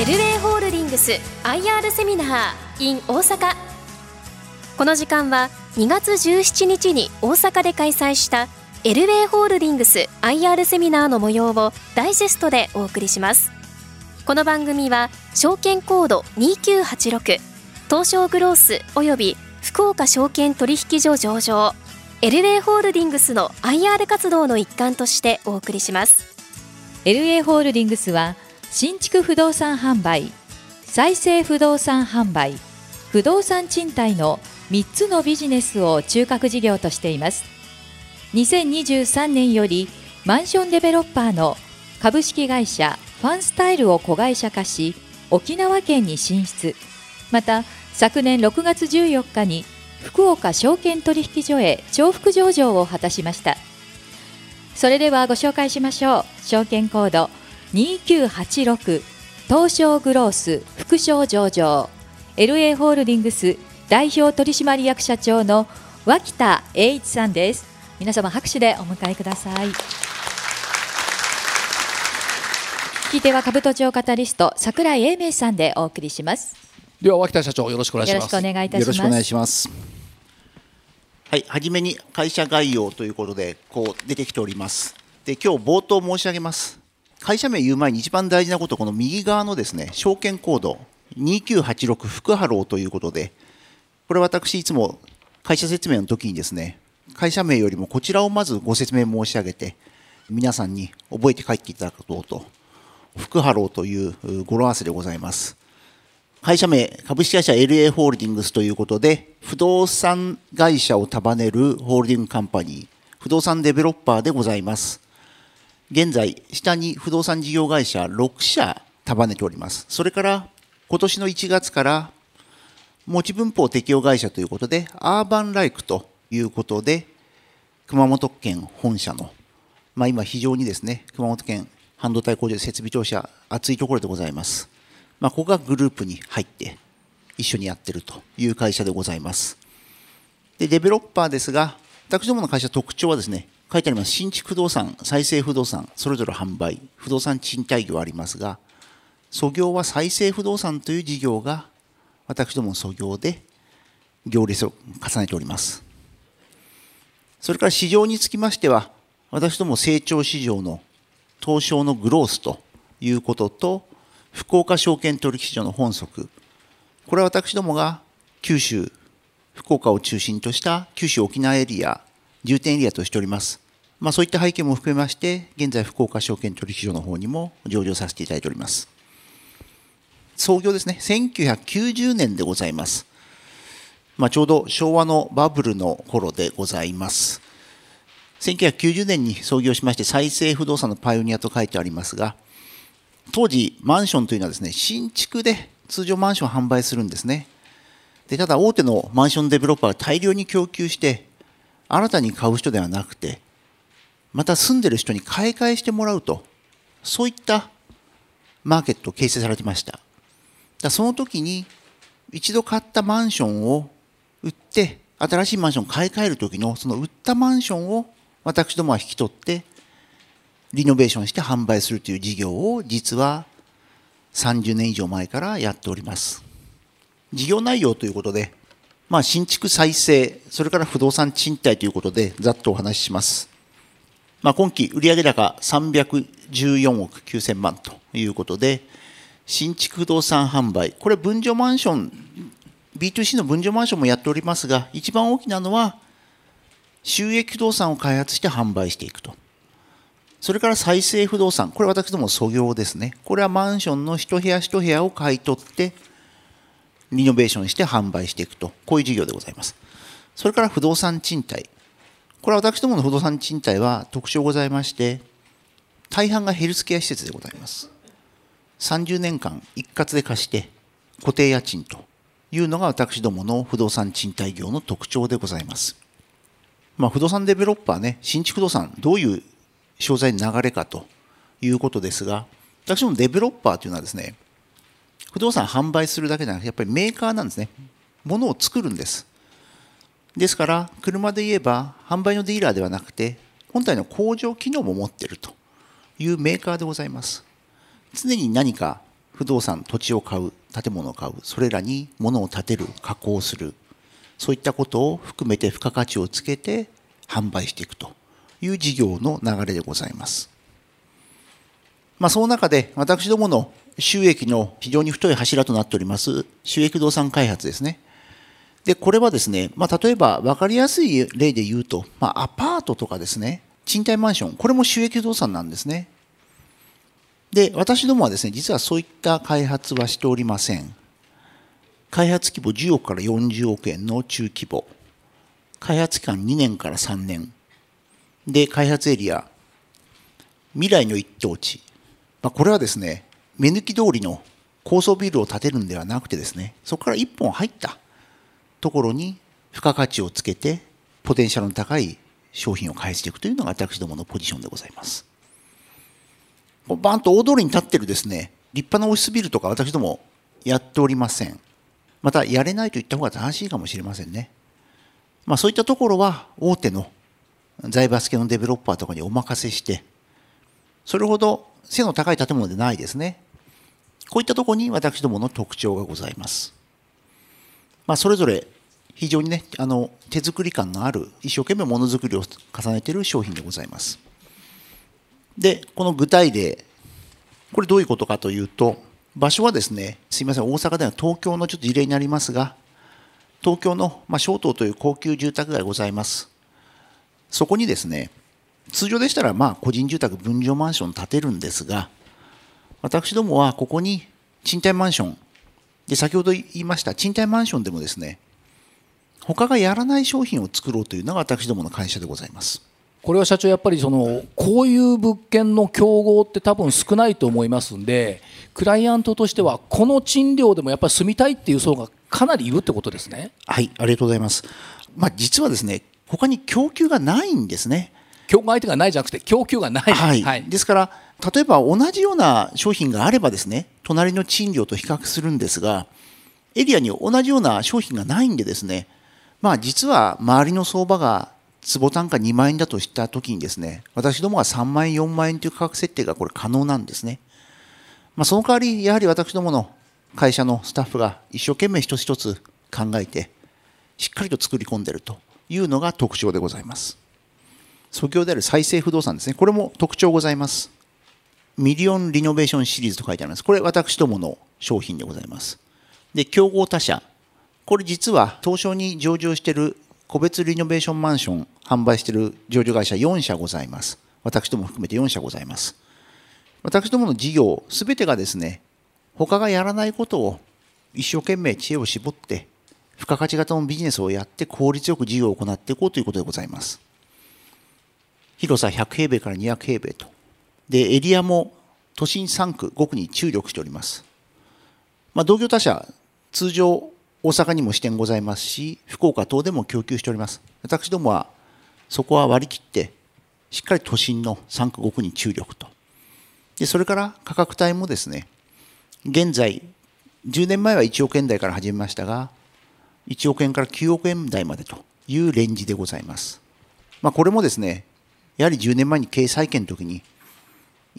エルウェイホールディングス IR セミナー in 大阪。この時間は2月17日に大阪で開催したエルウェイホールディングス IR セミナーの模様をダイジェストでお送りします。この番組は証券コード2986東証グロースおよび福岡証券取引所上場エルウェイホールディングスの IR 活動の一環としてお送りします。LA ホールディングスは新築不動産販売再生不動産販売不動産賃貸の3つのビジネスを中核事業としています。2023年よりマンションデベロッパーの株式会社ファンスタイルを子会社化し沖縄県に進出。また昨年6月14日に福岡証券取引所へ重複上場を果たしました。それではご紹介しましょう。証券コード2986東証グロース副賞上場。LA ホールディングス代表取締役社長の脇田栄一さんです。皆様拍手でお迎えください。聞いては株都庁カタリスト櫻井英明さんでお送りします。では脇田社長よろしくお願いします。よろしくお願いいたします。よろしくお願いします。はいはじめに会社概要ということでこう出てきております。で今日冒頭申し上げます会社名言う前に一番大事なことこの右側のですね証券コード2986福ハローということでこれ私いつも会社説明の時にですね会社名よりもこちらをまずご説明申し上げて皆さんに覚えて帰っていただこうと福ハローという語呂合わせでございます。会社名株式会社 LA ホールディングスということで不動産会社を束ねるホールディングカンパニー不動産デベロッパーでございます。現在下に不動産事業会社6社束ねておりますそれから今年の1月から持ち分法適用会社ということでアーバンライクということで熊本県本社の、まあ、今非常にですね熊本県半導体工場設備庁舎熱いところでございますまあ、ここがグループに入って一緒にやってるという会社でございます。で、デベロッパーですが、私どもの会社特徴はですね、書いてあります新築不動産、再生不動産、それぞれ販売、不動産賃貸業ありますが、創業は再生不動産という事業が私どもの創業で行列を重ねております。それから市場につきましては、私ども成長市場の東証のグロースということと、福岡証券取引所の本則これは私どもが九州福岡を中心とした九州沖縄エリア重点エリアとしております、まあ、そういった背景も含めまして現在福岡証券取引所の方にも上場させていただいております。創業ですね1990年でございます、まあ、ちょうど昭和のバブルの頃でございます。1990年に創業しまして再生不動産のパイオニアと書いてありますが当時マンションというのはですね新築で通常マンションを販売するんですね。でただ大手のマンションデベロッパーが大量に供給して新たに買う人ではなくてまた住んでる人に買い替えしてもらうとそういったマーケットを形成されてましただその時に一度買ったマンションを売って新しいマンションを買い替える時のその売ったマンションを私どもは引き取ってリノベーションして販売するという事業を実は30年以上前からやっております。事業内容ということで、まあ、新築再生、それから不動産賃貸ということで、ざっとお話しします。まあ、今期売上高314億9000万ということで、新築不動産販売、これ分譲マンション、B2C の分譲マンションもやっておりますが、一番大きなのは、収益不動産を開発して販売していくと。それから再生不動産、これ私ども創業ですね。これはマンションの一部屋一部屋を買い取って、リノベーションして販売していくと、こういう事業でございます。それから不動産賃貸。これは私どもの不動産賃貸は特徴ございまして、大半がヘルスケア施設でございます。30年間一括で貸して固定家賃というのが私どもの不動産賃貸業の特徴でございます。まあ、不動産デベロッパーね、新築不動産、どういう商材の流れかということですが、私どもデベロッパーというのはですね、不動産販売するだけじゃなくて、やっぱりメーカーなんですね。ものを作るんです。ですから、車で言えば、販売のディーラーではなくて、本体の工場機能も持ってるというメーカーでございます。常に何か不動産土地を買う建物を買うそれらに物を建てる加工するそういったことを含めて付加価値をつけて販売していくという事業の流れでございます。まあ、その中で私どもの収益の非常に太い柱となっております収益不動産開発ですね。で、これはですね、まあ、例えば分かりやすい例で言うと、まあ、アパートとかですね、賃貸マンション、これも収益不動産なんですね。で、私どもはですね、実はそういった開発はしておりません。開発規模10億から40億円の中規模。開発期間2年から3年。で、開発エリア、未来の一等地。まあ、これはですね、目抜き通りの高層ビルを建てるんではなくてですね、そこから1本入ったところに付加価値をつけて、ポテンシャルの高い商品を開発していくというのが私どものポジションでございます。バンと大通りに立ってるですね、立派なオフィスビルとか私どもやっておりません。また、やれないと言った方が正しいかもしれませんね。まあ、そういったところは大手の財閥系のデベロッパーとかにお任せして、それほど背の高い建物でないですね。こういったところに私どもの特徴がございます。まあ、それぞれ非常にね、あの手作り感のある、一生懸命ものづくりを重ねている商品でございます。で、この具体例、これどういうことかというと、場所はですね、すみません、大阪では東京のちょっと事例になりますが、東京の、まあ、小東という高級住宅街ございます。そこにですね、通常でしたら、まあ、個人住宅、分譲マンション建てるんですが、私どもはここに賃貸マンション、で、先ほど言いました賃貸マンションでもですね、他がやらない商品を作ろうというのが私どもの会社でございます。これは社長やっぱりそのこういう物件の競合って多分少ないと思いますんでクライアントとしてはこの賃料でもやっぱり住みたいっていう層がかなりいるってことですね。はいありがとうございます、まあ、実はですね他に供給がないんですね。競合相手がないじゃなくて供給がない、はい、はい、ですから例えば同じような商品があればですね隣の賃料と比較するんですがエリアに同じような商品がないんでですねまあ実は周りの相場が坪単価2万円だとしたときにですね、私どもは3万円、4万円という価格設定がこれ可能なんですね。まあ、その代わり、やはり私どもの会社のスタッフが一生懸命一つ一つ考えて、しっかりと作り込んでるというのが特徴でございます。祖業である再生不動産ですね。これも特徴ございます。ミリオンリノベーションシリーズと書いてあります。これ私どもの商品でございます。で、競合他社。これ実は東証に上場している個別リノベーションマンション販売している上場会社4社ございます。私ども含めて4社ございます。私どもの事業、すべてがですね、他がやらないことを一生懸命知恵を絞って、付加価値型のビジネスをやって効率よく事業を行っていこうということでございます。広さ100平米から200平米と。で、エリアも都心3区、5区に注力しております。まあ、同業他社、通常大阪にも支店ございますし、福岡等でも供給しております。私どもはそこは割り切って、しっかり都心の3区5区に注力と。で、それから価格帯もですね、現在、10年前は1億円台から始めましたが、1億円から9億円台までというレンジでございます。まあ、これもですね、やはり10年前に経営再建の時に、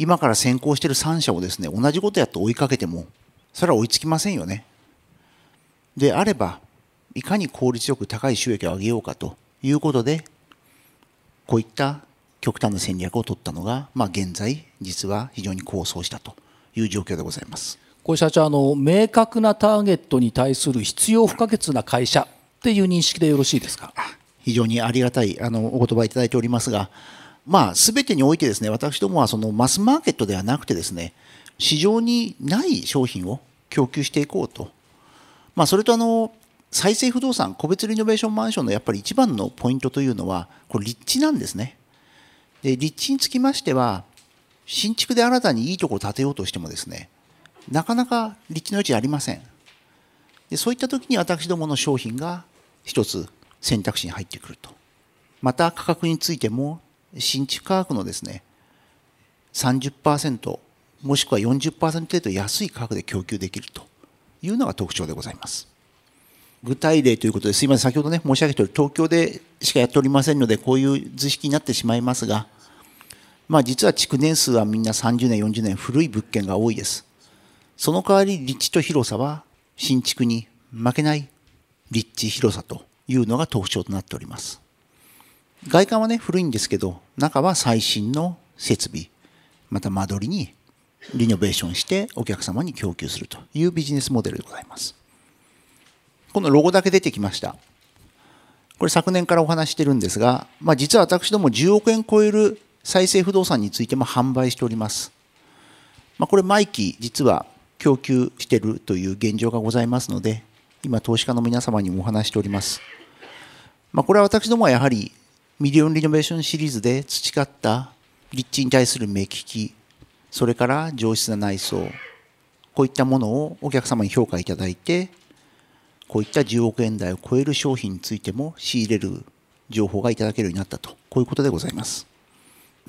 今から先行している3社をですね、同じことやって追いかけても、それは追いつきませんよね。であれば、いかに効率よく高い収益を上げようかということで、こういった極端な戦略を取ったのが、まあ、現在、実は非常に構想したという状況でございます。これ社長あの、明確なターゲットに対する必要不可欠な会社っていう認識でよろしいですか？非常にありがたいあのお言葉いただいておりますが、まあ、すべてにおいてですね、私どもはそのマスマーケットではなくてですね、市場にない商品を供給していこうとまあ、それとあの再生不動産、個別リノベーションマンションのやっぱり一番のポイントというのは、これ、立地なんですね。で立地につきましては、新築で新たにいいところを建てようとしてもですね、なかなか立地の余地ありません。でそういった時に私どもの商品が一つ選択肢に入ってくると。また価格についても、新築価格のですね、30%もしくは40%程度安い価格で供給できると。いうのが特徴でございます。具体例ということですいません、先ほどね、申し上げたように、東京でしかやっておりませんので、こういう図式になってしまいますが、まあ、実は築年数はみんな30年、40年、古い物件が多いです。その代わり立地と広さは新築に負けない立地広さというのが特徴となっております。外観はね、古いんですけど、中は最新の設備、また間取りにリノベーションしてお客様に供給するというビジネスモデルでございます。このロゴだけ出てきました。これ昨年からお話してるんですが、まあ、実は私ども10億円超える再生不動産についても販売しております。まあ、これ毎期実は供給してるという現状がございますので、今投資家の皆様にもお話しております。まあ、これは私どもはやはりミリオンリノベーションシリーズで培った立地に対する目利き、それから上質な内装、こういったものをお客様に評価いただいて、こういった10億円台を超える商品についても仕入れる情報がいただけるようになったと、こういうことでございます。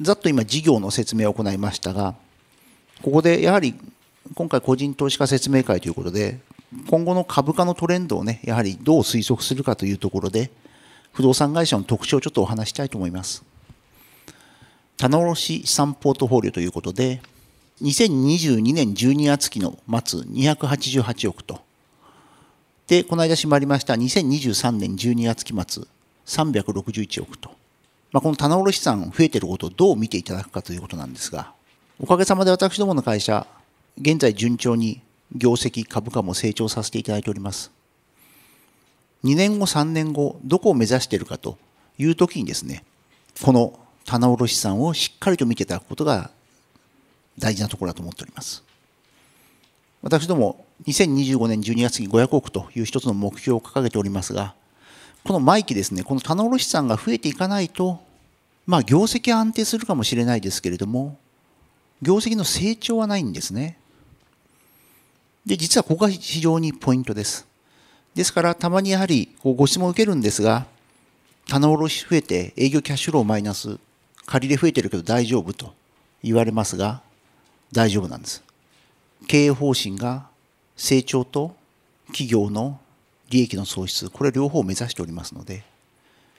ざっと今、事業の説明を行いましたが、ここでやはり今回、個人投資家説明会ということで、今後の株価のトレンドをね、やはりどう推測するかというところで、不動産会社の特徴をちょっとお話したいと思います。棚卸資産ポートフォリオということで、2022年12月期の末288億と、で、この間閉まりました2023年12月期末361億と、まあ、この棚卸資産増えていることをどう見ていただくかということなんですが、おかげさまで私どもの会社、現在順調に業績、株価も成長させていただいております。2年後、3年後、どこを目指しているかというときにですね、この棚卸資産をしっかりと見ていただくことが大事なところだと思っております。私ども、2025年12月に500億という一つの目標を掲げておりますが、この毎期ですね、この棚卸資産が増えていかないと、まあ、業績は安定するかもしれないですけれども、業績の成長はないんですね。で、実はここが非常にポイントです。ですから、たまにやはりご質問を受けるんですが、棚卸し増えて営業キャッシュローマイナス、借り入れ増えてるけど大丈夫と言われますが、大丈夫なんです。経営方針が成長と企業の利益の創出、これ両方を目指しておりますので、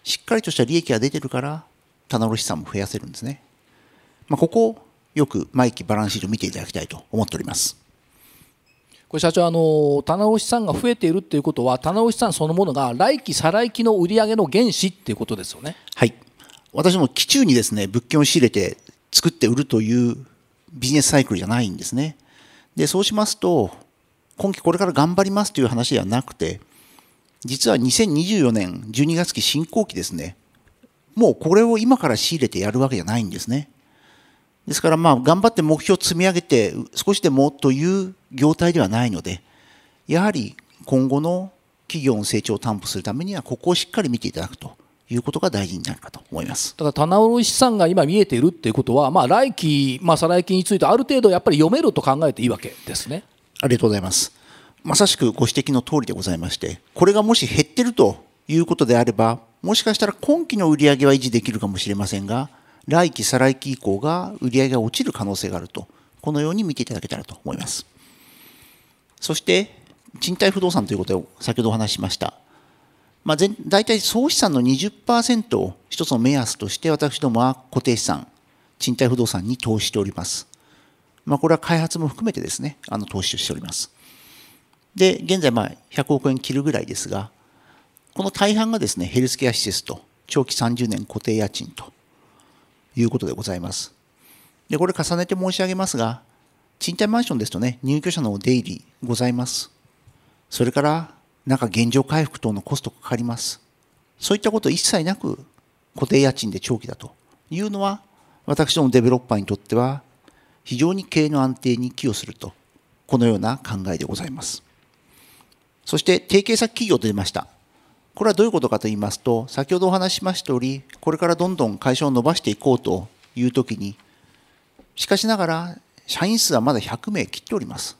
しっかりとした利益が出てるから、棚卸資産も増やせるんですね。まあ、ここをよく毎期バランスシート見ていただきたいと思っております。これ社長あの棚卸資産が増えているということは棚卸資産そのものが来期再来期の売り上げの原資っていうことですよね。はい私も期中にですね物件を仕入れて作って売るというビジネスサイクルじゃないんですね。でそうしますと今期これから頑張りますという話ではなくて実は2024年12月期進行期ですねもうこれを今から仕入れてやるわけじゃないんですね。ですからまあ頑張って目標を積み上げて少しでもという業態ではないのでやはり今後の企業の成長を担保するためにはここをしっかり見ていただくということが大事になるかと思います。だから棚卸資産が今見えているっていうことは、まあ、来期、まあ、再来期についてある程度やっぱり読めると考えていいわけですね。ありがとうございます。まさしくご指摘の通りでございましてこれがもし減ってるということであればもしかしたら今期の売上は維持できるかもしれませんが来期、再来期以降が売り上げが落ちる可能性があると、このように見ていただけたらと思います。そして、賃貸不動産ということを先ほどお話ししました。まあ、大体総資産の20%を一つの目安として私どもは固定資産、賃貸不動産に投資しております。まあ、これは開発も含めてですね、あの投資をしております。で、現在まあ100億円切るぐらいですが、この大半がですね、ヘルスケア施設と長期30年固定家賃ということでございます。で、これ重ねて申し上げますが、賃貸マンションですとね、入居者の出入りございます。それから、中現状回復等のコストかかります。そういったこと一切なく固定家賃で長期だというのは、私どもデベロッパーにとっては、非常に経営の安定に寄与すると、このような考えでございます。そして、提携先企業と出ました。これはどういうことかと言いますと、先ほどお話ししました通り、これからどんどん会社を伸ばしていこうというときに、しかしながら、社員数はまだ100名切っております。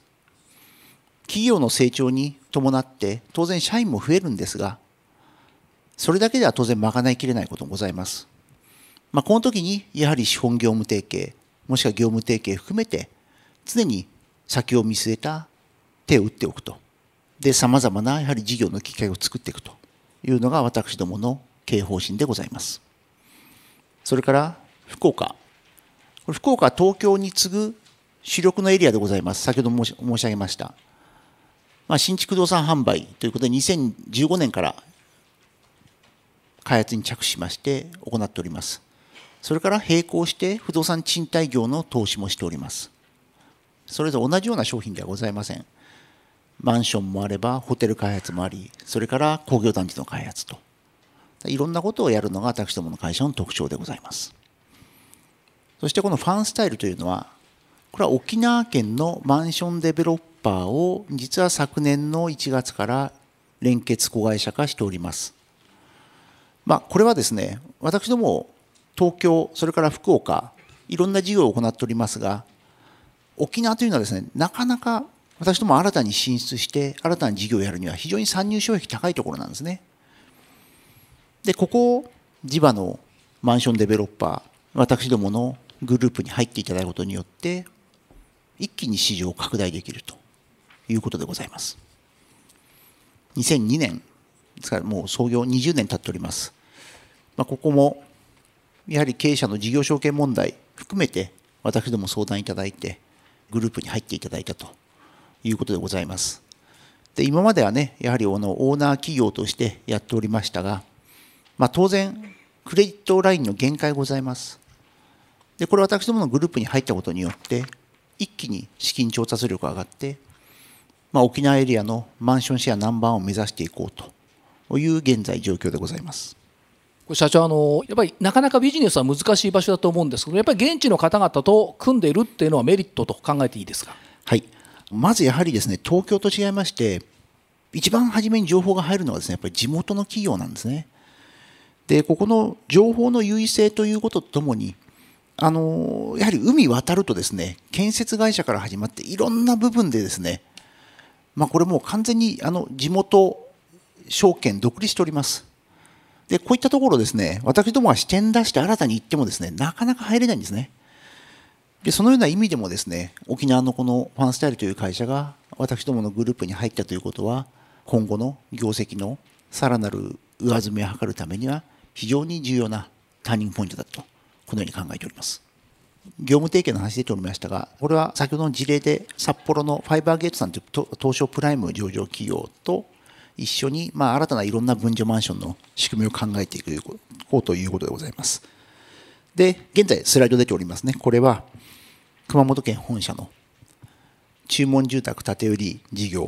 企業の成長に伴って、当然社員も増えるんですが、それだけでは当然賄いきれないこともございます。まあ、この時に、やはり資本業務提携、もしくは業務提携含めて、常に先を見据えた手を打っておくと。で、様々なやはり事業の機会を作っていくと。いうのが私どもの経営方針でございます。それから福岡。これ福岡は東京に次ぐ主力のエリアでございます。先ほど申し申し上げました。まあ、新築不動産販売ということで、2015年から開発に着手しまして行っております。それから並行して不動産賃貸業の投資もしております。それぞれ同じような商品ではございません。マンションもあれば、ホテル開発もあり、それから工業団地の開発と。いろんなことをやるのが私どもの会社の特徴でございます。そしてこのファンスタイルというのは、これは沖縄県のマンションデベロッパーを実は昨年の1月から連結子会社化しております。まあ、これはですね、私ども東京、それから福岡、いろんな事業を行っておりますが、沖縄というのはですね、なかなか私ども新たに進出して新たな事業をやるには非常に参入障壁高いところなんですね。で、ここを地場のマンションデベロッパー、私どものグループに入っていただくことによって、一気に市場を拡大できるということでございます。2002年ですからもう創業20年経っております。まあ、ここもやはり経営者の事業承継問題含めて私ども相談いただいてグループに入っていただいたということでございます。で今まではねやはりあのオーナー企業としてやっておりましたがまあ、当然、クレジットラインの限界ございます。で、これ私どものグループに入ったことによって、一気に資金調達力が上がって、まあ、沖縄エリアのマンションシェアナンバーを目指していこうという現在状況でございます。社長あの、やっぱりなかなかビジネスは難しい場所だと思うんですけど、やっぱり現地の方々と組んでいるっていうのはメリットと考えていいですか？はい、まずやはりですね、東京と違いまして、一番初めに情報が入るのはですね、やっぱり地元の企業なんですね。で、ここの情報の優位性ということとともに、あのやはり海渡るとですね、建設会社から始まっていろんな部分でですね、まあ、これもう完全にあの地元証券独立しております。で、こういったところですね、私どもが支店出して新たに行ってもですね、なかなか入れないんですね。で、そのような意味でもですね、沖縄のこのファンスタイルという会社が私どものグループに入ったということは、今後の業績のさらなる上積みを図るためには、非常に重要なターニングポイントだと、このように考えております。業務提携の話出ておりましたが、これは先ほどの事例で札幌のファイバーゲートさんという東証プライム上場企業と一緒に、まあ、新たないろんな分譲マンションの仕組みを考えていくこうということでございます。で、現在スライド出ておりますね。これは熊本県本社の注文住宅建て売り事業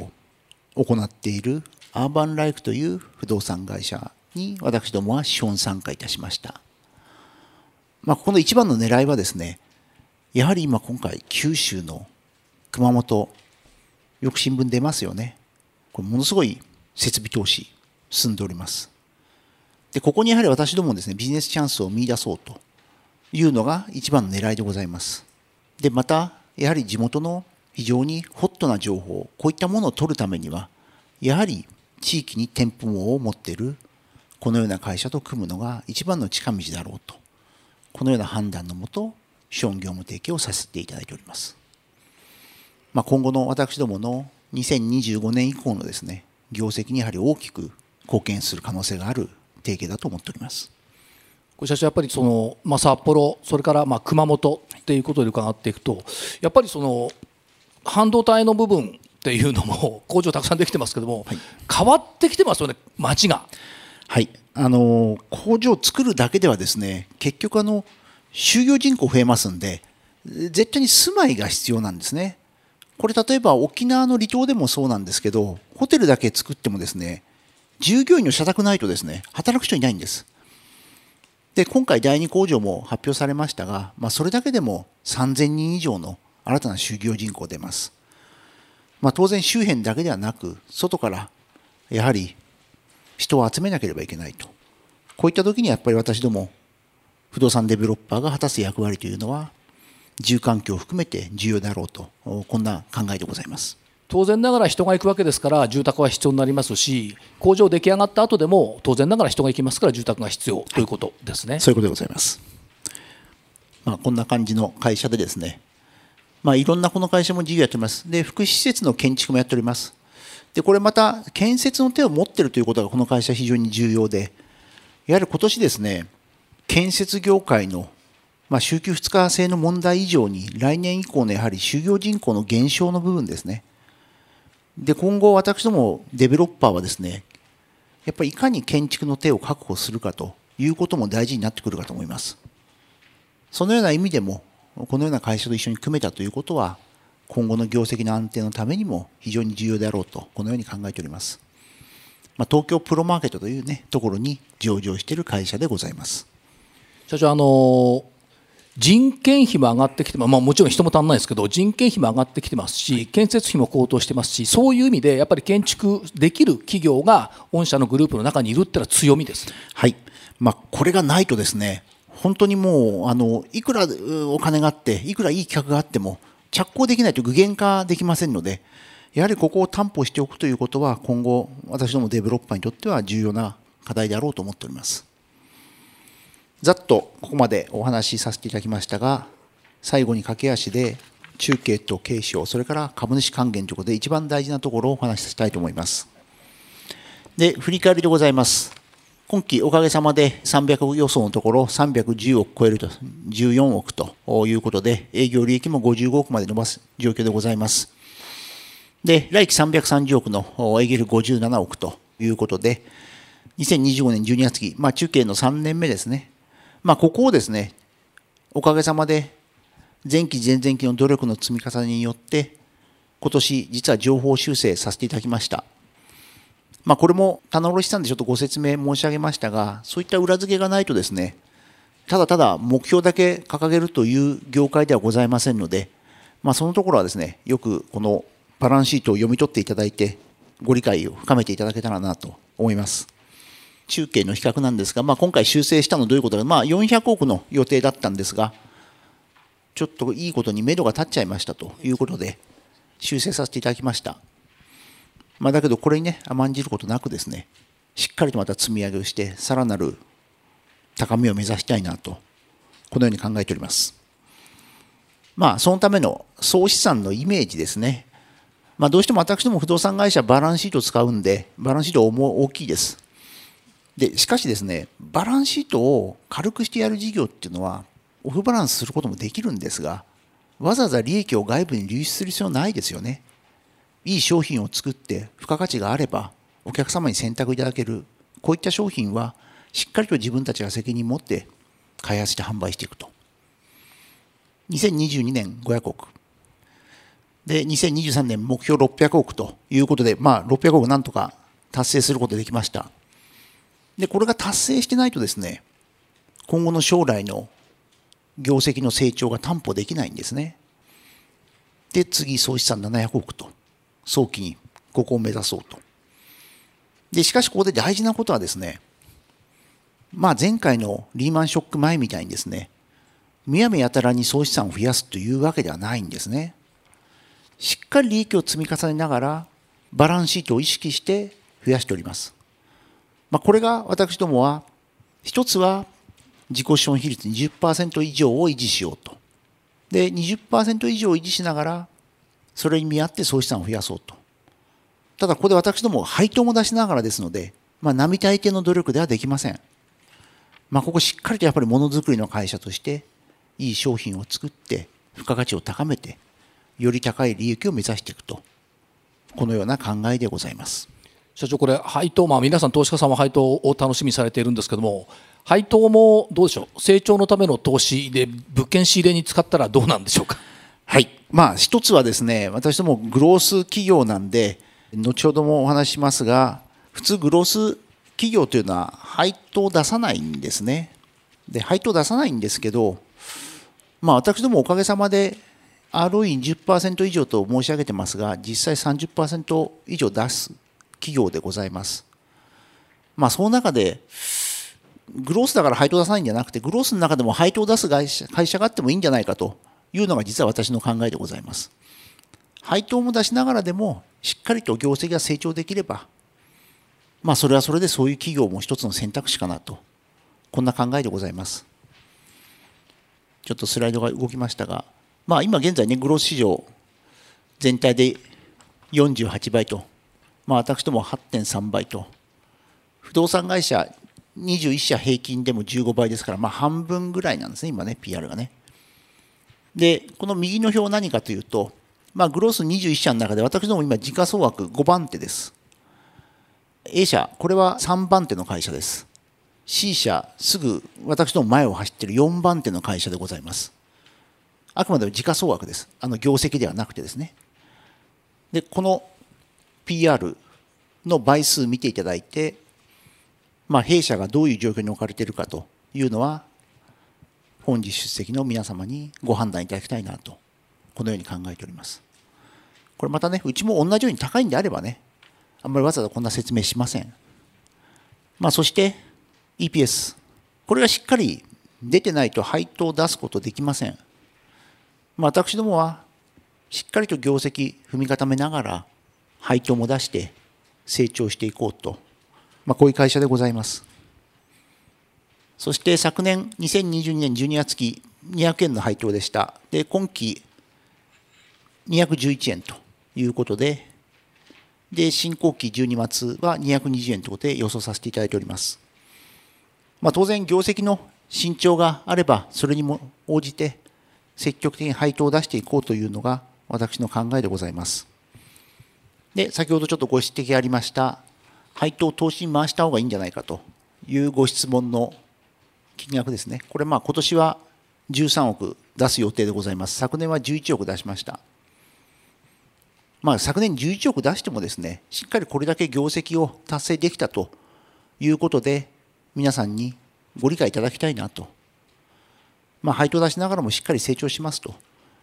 を行っているアーバンライフという不動産会社に私どもは資本参加いたしました。まあ、ここの一番の狙いはですね、やはり今今回九州の熊本、よく新聞出ますよね。これものすごい設備投資進んでおります。で、ここにやはり私どもですね、ビジネスチャンスを見出そうというのが一番の狙いでございます。で、また、やはり地元の非常にホットな情報、こういったものを取るためには、やはり地域に店舗網を持っているこのような会社と組むのが一番の近道だろうと、このような判断のもと、資本業務提携をさせていただいております。まあ、今後の私どもの2025年以降のですね、業績にやはり大きく貢献する可能性がある提携だと思っております。これ社長やっぱりその、まあ、札幌それからまあ熊本っていうことで伺っていくとやっぱりその半導体の部分っていうのも工場たくさんできてますけども、はい、変わってきてますよね街が。はい。あの工場を作るだけではですね結局あの就業人口増えますんで絶対に住まいが必要なんですね。これ例えば沖縄の離島でもそうなんですけどホテルだけ作ってもですね従業員の社宅ないとですね働く人いないんですで今回第2工場も発表されましたが、まあ、それだけでも3000人以上の新たな就業人口出ます、まあ、当然周辺だけではなく外からやはり人を集めなければいけないと。こういった時にやっぱり私ども不動産デベロッパーが果たす役割というのは住環境を含めて重要であろうとこんな考えでございます当然ながら人が行くわけですから住宅は必要になりますし工場出来上がった後でも当然ながら人が行きますから住宅が必要ということですね、はい、そういうことでございます、まあ、こんな感じの会社でですね。まあ、いろんなこの会社も事業やっております。で福祉施設の建築もやっております。で、これまた建設の手を持ってるということがこの会社非常に重要で、やはり今年ですね、建設業界のまあ、週休2日制の問題以上に、来年以降のやはり就業人口の減少の部分ですね。で、今後、私どもデベロッパーはですね、やっぱりいかに建築の手を確保するかということも大事になってくるかと思います。そのような意味でも、このような会社と一緒に組めたということは、今後の業績の安定のためにも非常に重要であろうと、このように考えております。まあ、東京プロマーケットというね、ところに上場している会社でございます。社長、あの人件費も上がってきて、まあ、もちろん人も足んないですけど人件費も上がってきてますし建設費も高騰してますしそういう意味でやっぱり建築できる企業が御社のグループの中にいるっていうのは強みです、はい、まあ、これがないとですね本当にもうあのいくらお金があっていくらいい企画があっても着工できないと具現化できませんのでやはりここを担保しておくということは今後私どもデベロッパーにとっては重要な課題であろうと思っております。ざっとここまでお話しさせていただきましたが、最後に駆け足で中継と継承、それから株主還元ということで一番大事なところをお話ししたいと思います。で、振り返りでございます。今期おかげさまで300億予想のところ310億超えると14億ということで営業利益も55億まで伸ばす状況でございます。で、来期330億の営業利57億ということで2025年12月期、まあ中継の3年目ですね。まあ、ここをですね、おかげさまで前期、前々期の努力の積み重ねによって、今年、実は情報修正させていただきました。まあ、これも棚卸したんでちょっとご説明申し上げましたが、そういった裏付けがないとですね、ただただ目標だけ掲げるという業界ではございませんので、まあ、そのところはですね、よくこのバランスシートを読み取っていただいて、ご理解を深めていただけたらなと思います。中継の比較なんですが、まあ、今回修正したのどういうことか、まあ、400億の予定だったんですが、ちょっといいことに目処が立っちゃいましたということで、修正させていただきました。まあ、だけど、これにね、甘んじることなくですね、しっかりとまた積み上げをして、さらなる高みを目指したいなと、このように考えております。まあ、そのための総資産のイメージですね。まあ、どうしても私ども不動産会社バランスシートを使うんで、バランスシート大きいです。でしかしですねバランスシートを軽くしてやる事業っていうのはオフバランスすることもできるんですがわざわざ利益を外部に流出する必要ないですよね。いい商品を作って付加価値があればお客様に選択いただけるこういった商品はしっかりと自分たちが責任を持って開発して販売していくと。2022年500億で2023年目標600億ということでまあ600億なんとか達成することできました。で、これが達成してないとですね、今後の将来の業績の成長が担保できないんですね。で、次、総資産700億と、早期にここを目指そうと。で、しかしここで大事なことはですね、まあ前回のリーマンショック前みたいにですね、むやみやたらに総資産を増やすというわけではないんですね。しっかり利益を積み重ねながら、バランスシートを意識して増やしております。まあ、これが私どもは、一つは自己資本比率20%以上を維持しようと。で、20%以上維持しながら、それに見合って総資産を増やそうと。ただ、ここで私ども配当も出しながらですので、まあ、並大抵の努力ではできません。まあ、ここしっかりとやっぱりものづくりの会社として、いい商品を作って、付加価値を高めて、より高い利益を目指していくと。このような考えでございます。社長、これ、配当、まあ、皆さん、投資家さんは配当を楽しみにされているんですけども、配当もどうでしょう、成長のための投資で、物件仕入れに使ったらどうなんでしょうか？はい、まあ、一つはですね、私どもグロース企業なんで、後ほどもお話しますが、普通、グロース企業というのは、配当を出さないんですね。で、配当を出さないんですけど、まあ、私どもおかげさまで、ROE20% 以上と申し上げてますが、実際30%以上出す企業でございます。まあ、その中で、グロースだから配当出さないんじゃなくて、グロースの中でも配当を出す会社会社があってもいいんじゃないかというのが実は私の考えでございます。配当も出しながらでも、しっかりと業績が成長できれば、まあ、それはそれでそういう企業も一つの選択肢かなと、こんな考えでございます。ちょっとスライドが動きましたが、まあ、今現在ね、グロース市場全体で48倍とまあ、私ども8.3倍と、不動産会社21社平均でも15倍ですから、まあ、半分ぐらいなんですね、今ね、PR がね。で、この右の表何かというと、まあ、グロース21社の中で、私ども今、時価総額5番手です。A 社、これは3番手の会社です。C 社、すぐ私ども前を走っている4番手の会社でございます。あくまでも時価総額です。あの業績ではなくてですね。で、この PR の倍数見ていただいて、まあ、弊社がどういう状況に置かれているかというのは、本日出席の皆様にご判断いただきたいなと、このように考えております。これまたね、うちも同じように高いんであればね、あんまりわざわざこんな説明しません。まあ、そして EPS。これがしっかり出てないと配当を出すことできません。まあ、私どもはしっかりと業績踏み固めながら配当も出して成長していこうと、まあ、こういう会社でございます。そして昨年2022年12月期200円の配当でした。で、今期211円ということで、で、新興期12月は220円ということで予想させていただいております。まあ、当然、業績の伸長があれば、それにも応じて積極的に配当を出していこうというのが私の考えでございます。で、先ほどちょっとご指摘ありました、配当投資に回した方がいいんじゃないかというご質問の金額ですね。これ、まあ今年は13億出す予定でございます。昨年は11億出しました。まあ、昨年11億出してもですね、しっかりこれだけ業績を達成できたということで、皆さんにご理解いただきたいなと。まあ、配当出しながらもしっかり成長しますと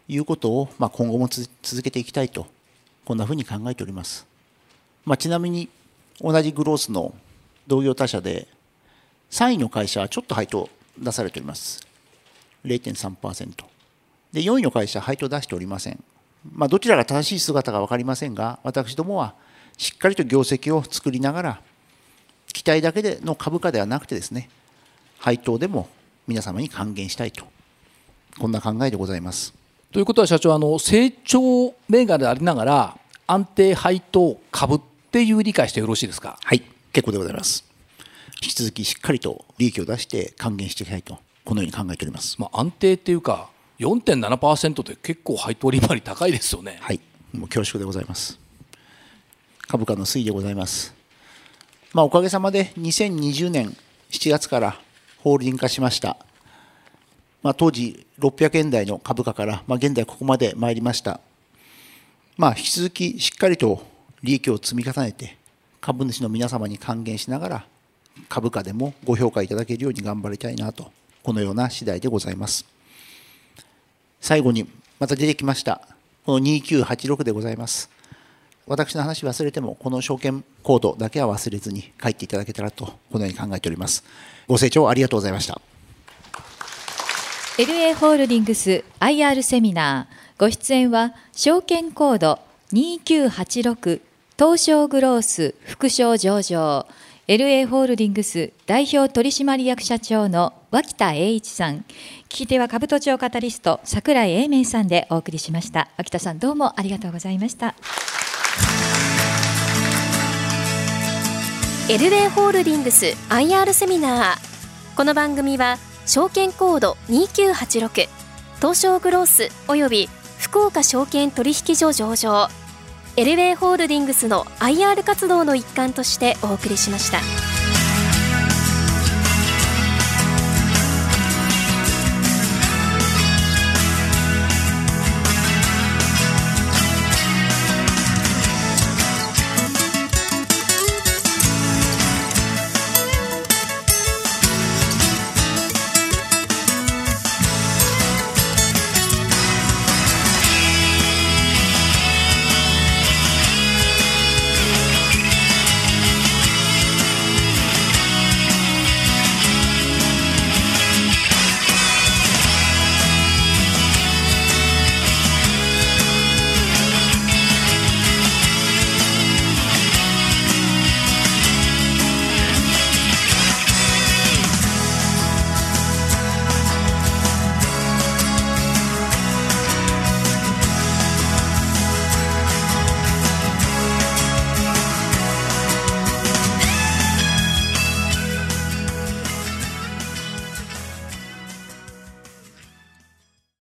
いうことを、まあ、今後も続けていきたいと、こんなふうに考えております。まあ、ちなみに、同じグロースの同業他社で、3位の会社はちょっと配当出されております。0.3%。で、4位の会社は配当出しておりません。まあ、どちらが正しい姿か分かりませんが、私どもはしっかりと業績を作りながら、期待だけでの株価ではなくてですね、配当でも皆様に還元したいと、こんな考えでございます。ということは社長あの成長銘柄でありながら安定配当株っていう理解してよろしいですか？はい。結構でございます。引き続きしっかりと利益を出して還元していきたいとこのように考えております、まあ、安定っていうか4.7%って結構配当利回り高いですよね。はい。もう恐縮でございます。株価の推移でございます。まあおかげさまで2020年7月からホールディング化しましたまあ、当時600円台の株価から、まあ、現在ここまで参りました。まあ、引き続きしっかりと利益を積み重ねて、株主の皆様に還元しながら、株価でもご評価いただけるように頑張りたいなと、このような次第でございます。最後に、また出てきました。この2986でございます。私の話忘れても、この証券コードだけは忘れずに書いていただけたらと、このように考えております。ご清聴ありがとうございました。LA ホールディングス IR セミナー。ご出演は証券コード2986東証グロース副賞上場。LA ホールディングス代表取締役社長の脇田栄一さん。聞き手は株都庁カタリスト櫻井英明さんでお送りしました。脇田さんどうもありがとうございました。LA ホールディングス IR セミナー。この番組は証券コード2986東証グロースおよび福岡証券取引所上場エルウェイホールディングスの IR 活動の一環としてお送りしました。